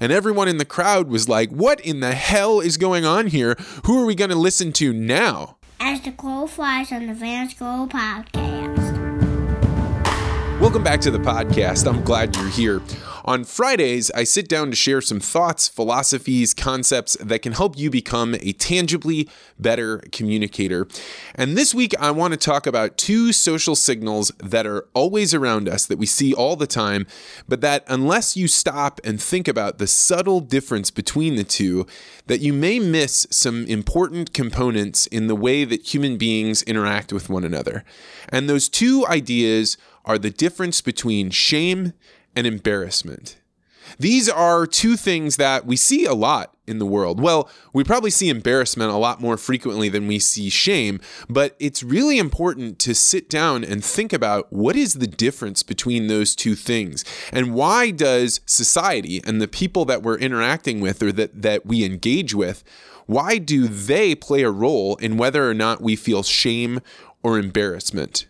and everyone in the crowd was like, What in the hell is going on here? Who are we going to listen to now? As the Crowe flies on the Vance Crowe podcast. Welcome back to the podcast. I'm glad you're here. On Fridays, I sit down to share some thoughts, philosophies, concepts that can help you become a tangibly better communicator. And this week, I want to talk about two social signals that are always around us, that we see all the time, but that unless you stop and think about the subtle difference between the two, that you may miss some important components in the way that human beings interact with one another. And those two ideas are the difference between shame and embarrassment. These are two things that we see a lot in the world. Well, we probably see embarrassment a lot more frequently than we see shame, but it's really important to sit down and think about what is the difference between those two things and why does society and the people that we're interacting with or that, that we engage with, why do they play a role in whether or not we feel shame or embarrassment?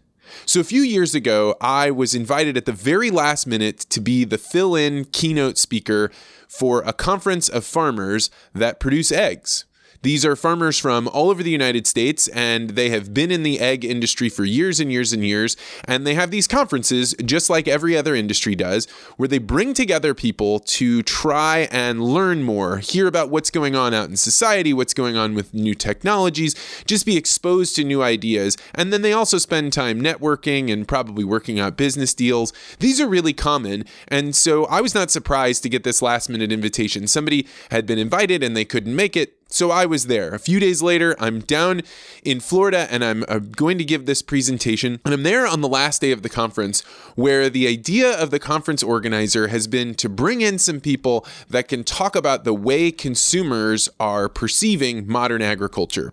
So, a few years ago, I was invited at the very last minute to be the fill in keynote speaker for a conference of farmers that produce eggs. These are farmers from all over the United States, and they have been in the egg industry for years and years and years. And they have these conferences, just like every other industry does, where they bring together people to try and learn more, hear about what's going on out in society, what's going on with new technologies, just be exposed to new ideas. And then they also spend time networking and probably working out business deals. These are really common. And so I was not surprised to get this last minute invitation. Somebody had been invited and they couldn't make it. So I was there. A few days later, I'm down in Florida and I'm uh, going to give this presentation. And I'm there on the last day of the conference where the idea of the conference organizer has been to bring in some people that can talk about the way consumers are perceiving modern agriculture.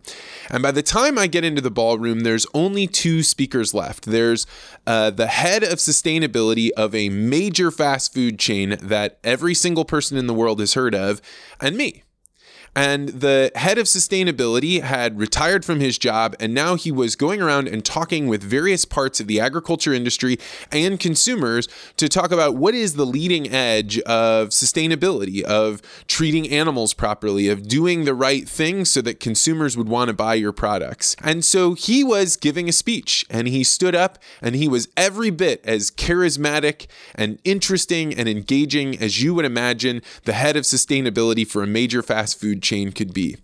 And by the time I get into the ballroom, there's only two speakers left. There's uh, the head of sustainability of a major fast food chain that every single person in the world has heard of, and me. And the head of sustainability had retired from his job, and now he was going around and talking with various parts of the agriculture industry and consumers to talk about what is the leading edge of sustainability, of treating animals properly, of doing the right thing so that consumers would want to buy your products. And so he was giving a speech, and he stood up and he was every bit as charismatic and interesting and engaging as you would imagine the head of sustainability for a major fast food chain could be.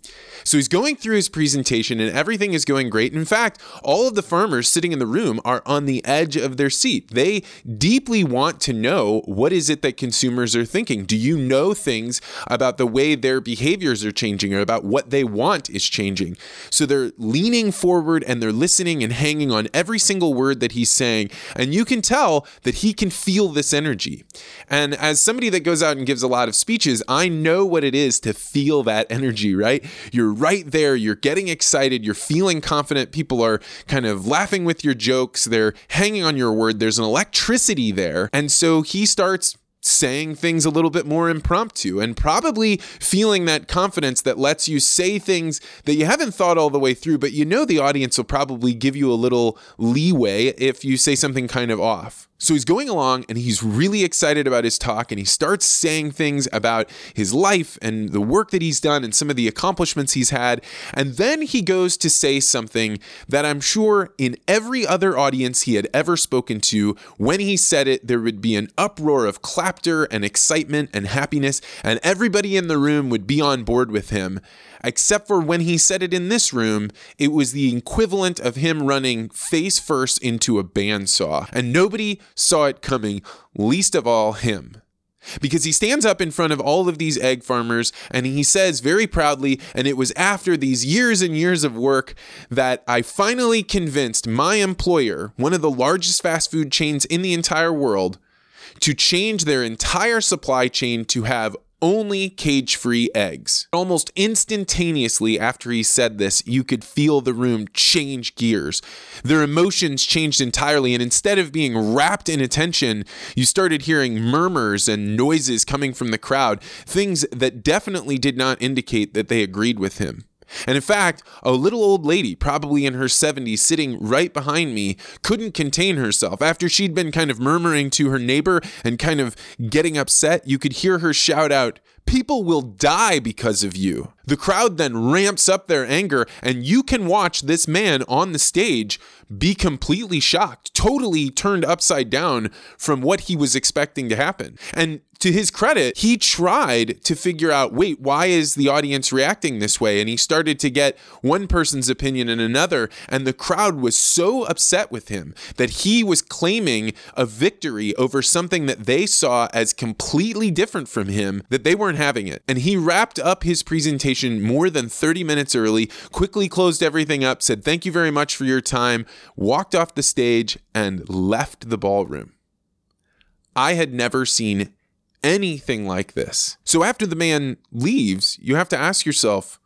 So he's going through his presentation and everything is going great. In fact, all of the farmers sitting in the room are on the edge of their seat. They deeply want to know what is it that consumers are thinking. Do you know things about the way their behaviors are changing or about what they want is changing? So they're leaning forward and they're listening and hanging on every single word that he's saying. And you can tell that he can feel this energy. And as somebody that goes out and gives a lot of speeches, I know what it is to feel that energy, right? You're right there, you're getting excited, you're feeling confident. People are kind of laughing with your jokes, they're hanging on your word. There's an electricity there. And so he starts saying things a little bit more impromptu and probably feeling that confidence that lets you say things that you haven't thought all the way through, but you know the audience will probably give you a little leeway if you say something kind of off. So he's going along and he's really excited about his talk and he starts saying things about his life and the work that he's done and some of the accomplishments he's had. And then he goes to say something that I'm sure in every other audience he had ever spoken to, when he said it, there would be an uproar of clapter and excitement and happiness, and everybody in the room would be on board with him except for when he said it in this room, it was the equivalent of him running face first into a bandsaw. And nobody saw it coming, least of all him. Because he stands up in front of all of these egg farmers and he says very proudly, and it was after these years and years of work that I finally convinced my employer, one of the largest fast food chains in the entire world, to change their entire supply chain to have only cage free eggs. Almost instantaneously after he said this, you could feel the room change gears. Their emotions changed entirely, and instead of being wrapped in attention, you started hearing murmurs and noises coming from the crowd, things that definitely did not indicate that they agreed with him. And in fact, a little old lady, probably in her 70s, sitting right behind me, couldn't contain herself. After she'd been kind of murmuring to her neighbor and kind of getting upset, you could hear her shout out, People will die because of you. The crowd then ramps up their anger, and you can watch this man on the stage be completely shocked, totally turned upside down from what he was expecting to happen. And to his credit, he tried to figure out wait, why is the audience reacting this way? And he started to get one person's opinion and another. And the crowd was so upset with him that he was claiming a victory over something that they saw as completely different from him, that they weren't having it. And he wrapped up his presentation more than 30 minutes early, quickly closed everything up, said, Thank you very much for your time, walked off the stage, and left the ballroom. I had never seen anything like this. So after the man leaves, you have to ask yourself,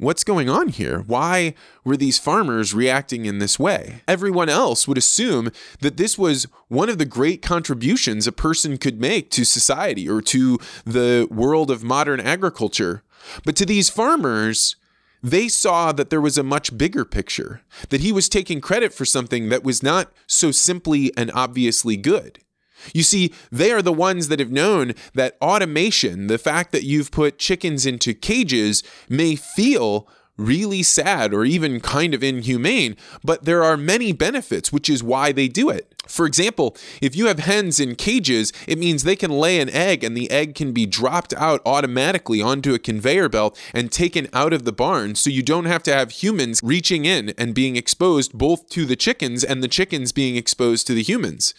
What's going on here? Why were these farmers reacting in this way? Everyone else would assume that this was one of the great contributions a person could make to society or to the world of modern agriculture. But to these farmers, they saw that there was a much bigger picture, that he was taking credit for something that was not so simply and obviously good. You see, they are the ones that have known that automation, the fact that you've put chickens into cages, may feel really sad or even kind of inhumane, but there are many benefits, which is why they do it. For example, if you have hens in cages, it means they can lay an egg and the egg can be dropped out automatically onto a conveyor belt and taken out of the barn so you don't have to have humans reaching in and being exposed both to the chickens and the chickens being exposed to the humans.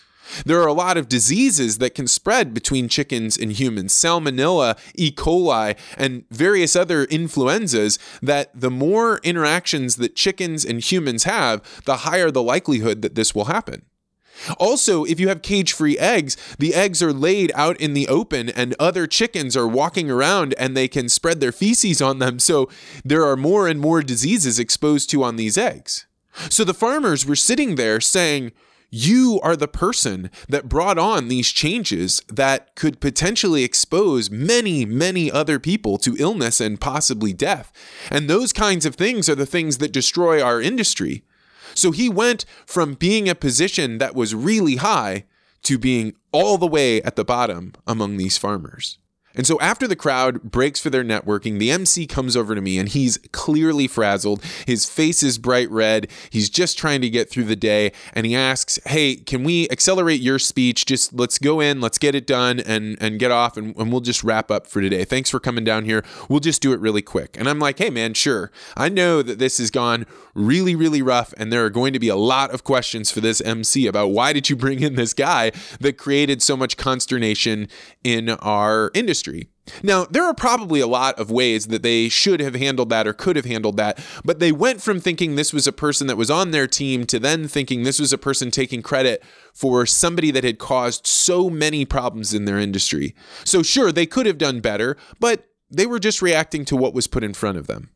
There are a lot of diseases that can spread between chickens and humans salmonella, E. coli, and various other influenzas. That the more interactions that chickens and humans have, the higher the likelihood that this will happen. Also, if you have cage free eggs, the eggs are laid out in the open and other chickens are walking around and they can spread their feces on them. So there are more and more diseases exposed to on these eggs. So the farmers were sitting there saying, you are the person that brought on these changes that could potentially expose many, many other people to illness and possibly death. And those kinds of things are the things that destroy our industry. So he went from being a position that was really high to being all the way at the bottom among these farmers. And so after the crowd breaks for their networking, the MC comes over to me and he's clearly frazzled. His face is bright red. He's just trying to get through the day. And he asks, Hey, can we accelerate your speech? Just let's go in, let's get it done and, and get off, and, and we'll just wrap up for today. Thanks for coming down here. We'll just do it really quick. And I'm like, Hey, man, sure. I know that this has gone really, really rough. And there are going to be a lot of questions for this MC about why did you bring in this guy that created so much consternation in our industry. Now, there are probably a lot of ways that they should have handled that or could have handled that, but they went from thinking this was a person that was on their team to then thinking this was a person taking credit for somebody that had caused so many problems in their industry. So, sure, they could have done better, but they were just reacting to what was put in front of them.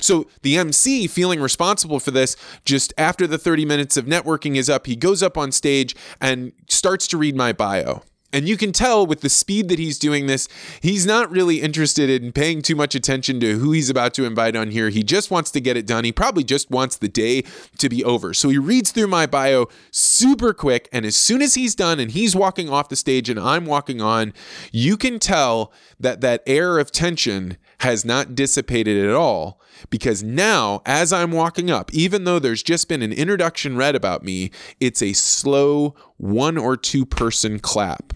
So the MC, feeling responsible for this, just after the 30 minutes of networking is up, he goes up on stage and starts to read my bio. And you can tell with the speed that he's doing this, he's not really interested in paying too much attention to who he's about to invite on here. He just wants to get it done. He probably just wants the day to be over. So he reads through my bio super quick. And as soon as he's done and he's walking off the stage and I'm walking on, you can tell that that air of tension has not dissipated at all because now, as I'm walking up, even though there's just been an introduction read about me, it's a slow one or two person clap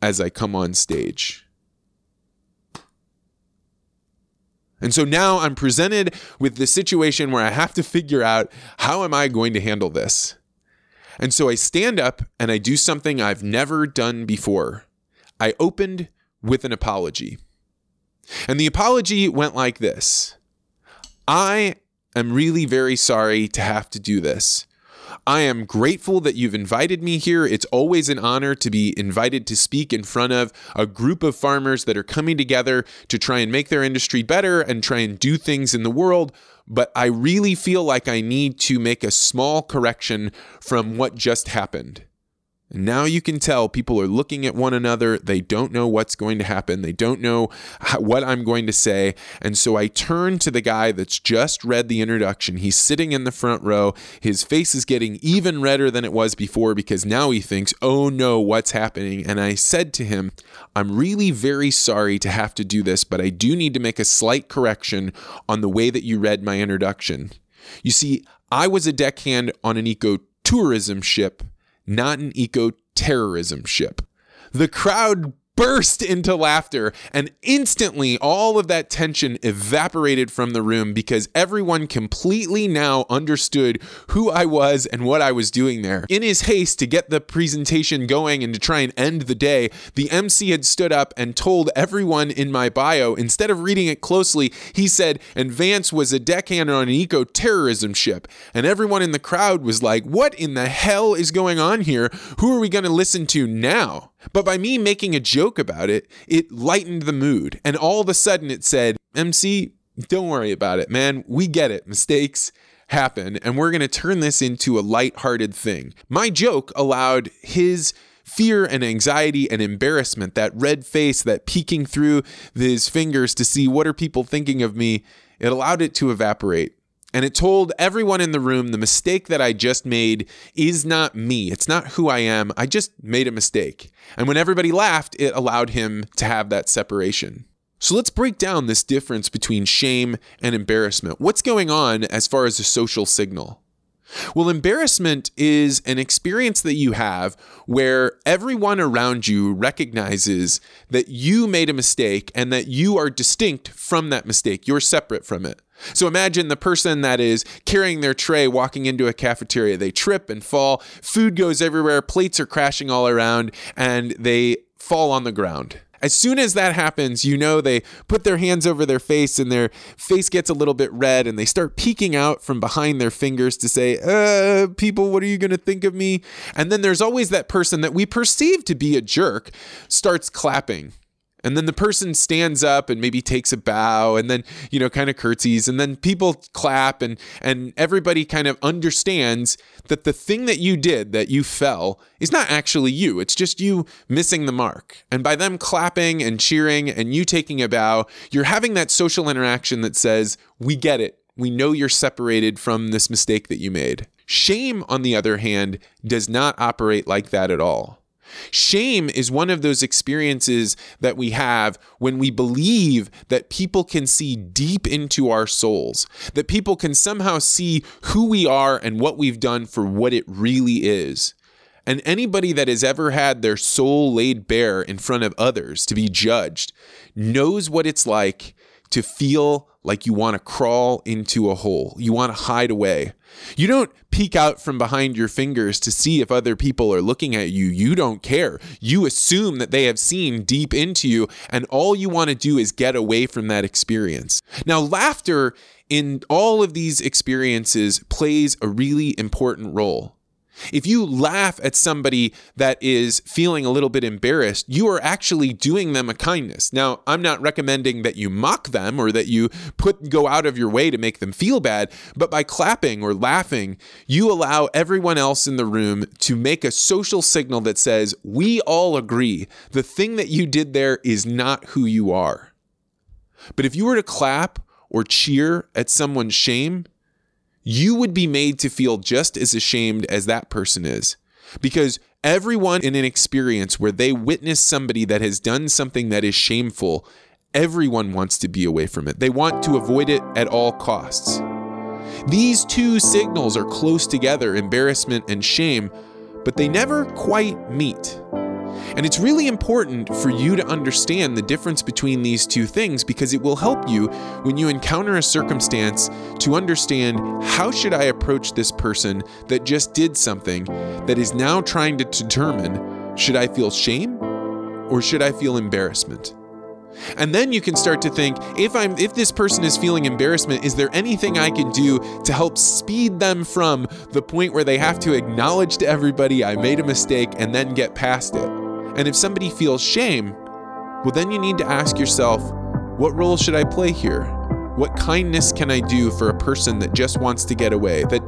as I come on stage. And so now I'm presented with the situation where I have to figure out how am I going to handle this? And so I stand up and I do something I've never done before. I opened with an apology. And the apology went like this I am really very sorry to have to do this. I am grateful that you've invited me here. It's always an honor to be invited to speak in front of a group of farmers that are coming together to try and make their industry better and try and do things in the world. But I really feel like I need to make a small correction from what just happened. Now you can tell people are looking at one another. They don't know what's going to happen. They don't know what I'm going to say. And so I turn to the guy that's just read the introduction. He's sitting in the front row. His face is getting even redder than it was before because now he thinks, oh no, what's happening? And I said to him, I'm really very sorry to have to do this, but I do need to make a slight correction on the way that you read my introduction. You see, I was a deckhand on an eco tourism ship not an eco terrorism ship. The crowd burst into laughter, and instantly all of that tension evaporated from the room because everyone completely now understood who I was and what I was doing there. In his haste to get the presentation going and to try and end the day, the MC had stood up and told everyone in my bio, instead of reading it closely, he said, and Vance was a deckhand on an eco terrorism ship. And everyone in the crowd was like, What in the hell is going on here? Who are we going to listen to now? But by me making a joke about it, it lightened the mood. And all of a sudden it said, MC, don't worry about it, man. We get it. Mistakes happen. And we're going to turn this into a light-hearted thing. My joke allowed his fear and anxiety and embarrassment, that red face, that peeking through his fingers to see what are people thinking of me, it allowed it to evaporate. And it told everyone in the room the mistake that I just made is not me. It's not who I am. I just made a mistake. And when everybody laughed, it allowed him to have that separation. So let's break down this difference between shame and embarrassment. What's going on as far as a social signal? Well, embarrassment is an experience that you have where everyone around you recognizes that you made a mistake and that you are distinct from that mistake. You're separate from it. So imagine the person that is carrying their tray walking into a cafeteria. They trip and fall, food goes everywhere, plates are crashing all around, and they fall on the ground. As soon as that happens, you know they put their hands over their face and their face gets a little bit red and they start peeking out from behind their fingers to say, uh, people, what are you going to think of me? And then there's always that person that we perceive to be a jerk starts clapping and then the person stands up and maybe takes a bow and then you know kind of curtsies and then people clap and and everybody kind of understands that the thing that you did that you fell is not actually you. It's just you missing the mark. And by them clapping and cheering and you taking a bow you're having that social interaction that says we get it. We know you're separated from this mistake that you made. Shame on the other hand does not operate like that at all Shame is one of those experiences that we have when we believe that people can see deep into our souls, that people can somehow see who we are and what we've done for what it really is. And anybody that has ever had their soul laid bare in front of others to be judged knows what it's like to feel like you want to crawl into a hole. You want to hide away. You don't peek out from behind your fingers to see if other people are looking at you. You don't care. You assume that they have seen deep into you, and all you want to do is get away from that experience. Now, laughter in all of these experiences plays a really important role. If you laugh at somebody that is feeling a little bit embarrassed, you are actually doing them a kindness. Now, I'm not recommending that you mock them or that you put go out of your way to make them feel bad, but by clapping or laughing, you allow everyone else in the room to make a social signal that says, "We all agree. The thing that you did there is not who you are." But if you were to clap or cheer at someone's shame, you would be made to feel just as ashamed as that person is. Because everyone in an experience where they witness somebody that has done something that is shameful, everyone wants to be away from it. They want to avoid it at all costs. These two signals are close together embarrassment and shame, but they never quite meet. And it's really important for you to understand the difference between these two things because it will help you when you encounter a circumstance to understand how should I approach this person that just did something that is now trying to determine should I feel shame or should I feel embarrassment? And then you can start to think if I'm if this person is feeling embarrassment, is there anything I can do to help speed them from the point where they have to acknowledge to everybody I made a mistake and then get past it? And if somebody feels shame, well, then you need to ask yourself, what role should I play here? What kindness can I do for a person that just wants to get away, that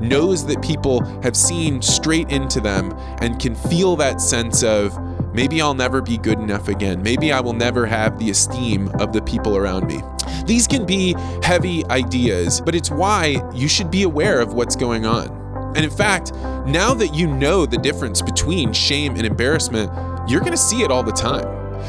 knows that people have seen straight into them and can feel that sense of maybe I'll never be good enough again. Maybe I will never have the esteem of the people around me. These can be heavy ideas, but it's why you should be aware of what's going on. And in fact, now that you know the difference between shame and embarrassment, you're going to see it all the time.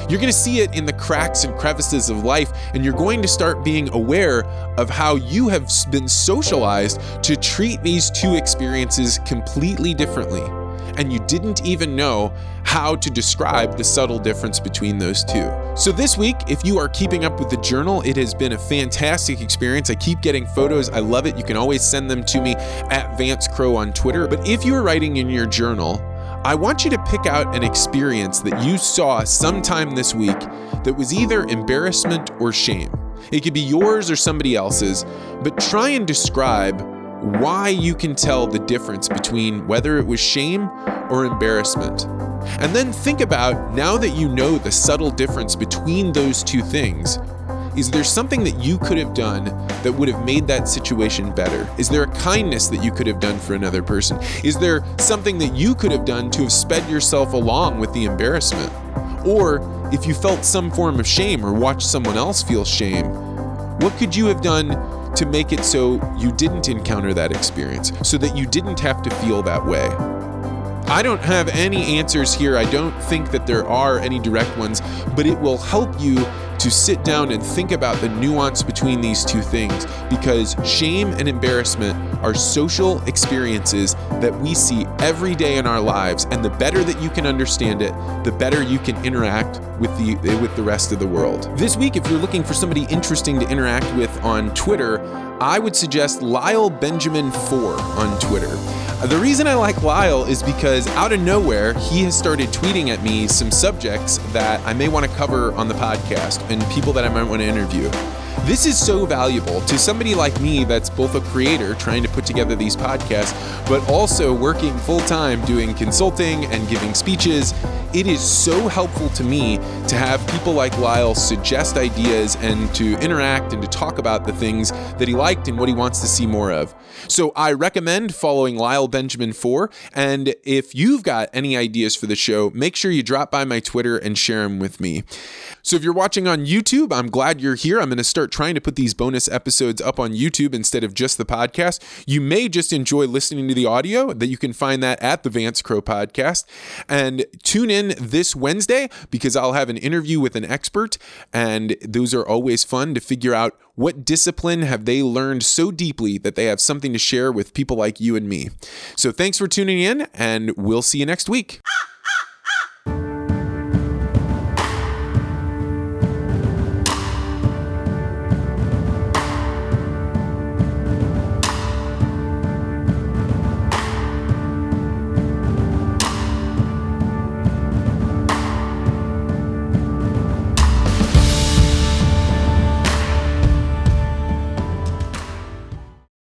You're going to see it in the cracks and crevices of life, and you're going to start being aware of how you have been socialized to treat these two experiences completely differently. And you didn't even know how to describe the subtle difference between those two. So, this week, if you are keeping up with the journal, it has been a fantastic experience. I keep getting photos. I love it. You can always send them to me at Vance Crowe on Twitter. But if you are writing in your journal, I want you to pick out an experience that you saw sometime this week that was either embarrassment or shame. It could be yours or somebody else's, but try and describe why you can tell the difference between whether it was shame or embarrassment. And then think about now that you know the subtle difference between those two things, is there something that you could have done that would have made that situation better? Is there a kindness that you could have done for another person? Is there something that you could have done to have sped yourself along with the embarrassment? Or if you felt some form of shame or watched someone else feel shame, what could you have done to make it so you didn't encounter that experience, so that you didn't have to feel that way? I don't have any answers here. I don't think that there are any direct ones, but it will help you to sit down and think about the nuance between these two things because shame and embarrassment are social experiences that we see every day in our lives and the better that you can understand it the better you can interact with the with the rest of the world. This week if you're looking for somebody interesting to interact with on Twitter, I would suggest Lyle Benjamin 4 on Twitter. The reason I like Lyle is because out of nowhere, he has started tweeting at me some subjects that I may want to cover on the podcast and people that I might want to interview. This is so valuable to somebody like me that's both a creator trying to put together these podcasts, but also working full time doing consulting and giving speeches. It is so helpful to me to have people like Lyle suggest ideas and to interact and to talk about the things that he liked and what he wants to see more of. So I recommend following Lyle Benjamin 4. And if you've got any ideas for the show, make sure you drop by my Twitter and share them with me. So if you're watching on YouTube, I'm glad you're here. I'm going to start trying to put these bonus episodes up on YouTube instead of just the podcast. You may just enjoy listening to the audio, that you can find that at the Vance Crowe podcast. And tune in this Wednesday because I'll have an interview with an expert, and those are always fun to figure out what discipline have they learned so deeply that they have something to share with people like you and me. So thanks for tuning in, and we'll see you next week. Ah, ah.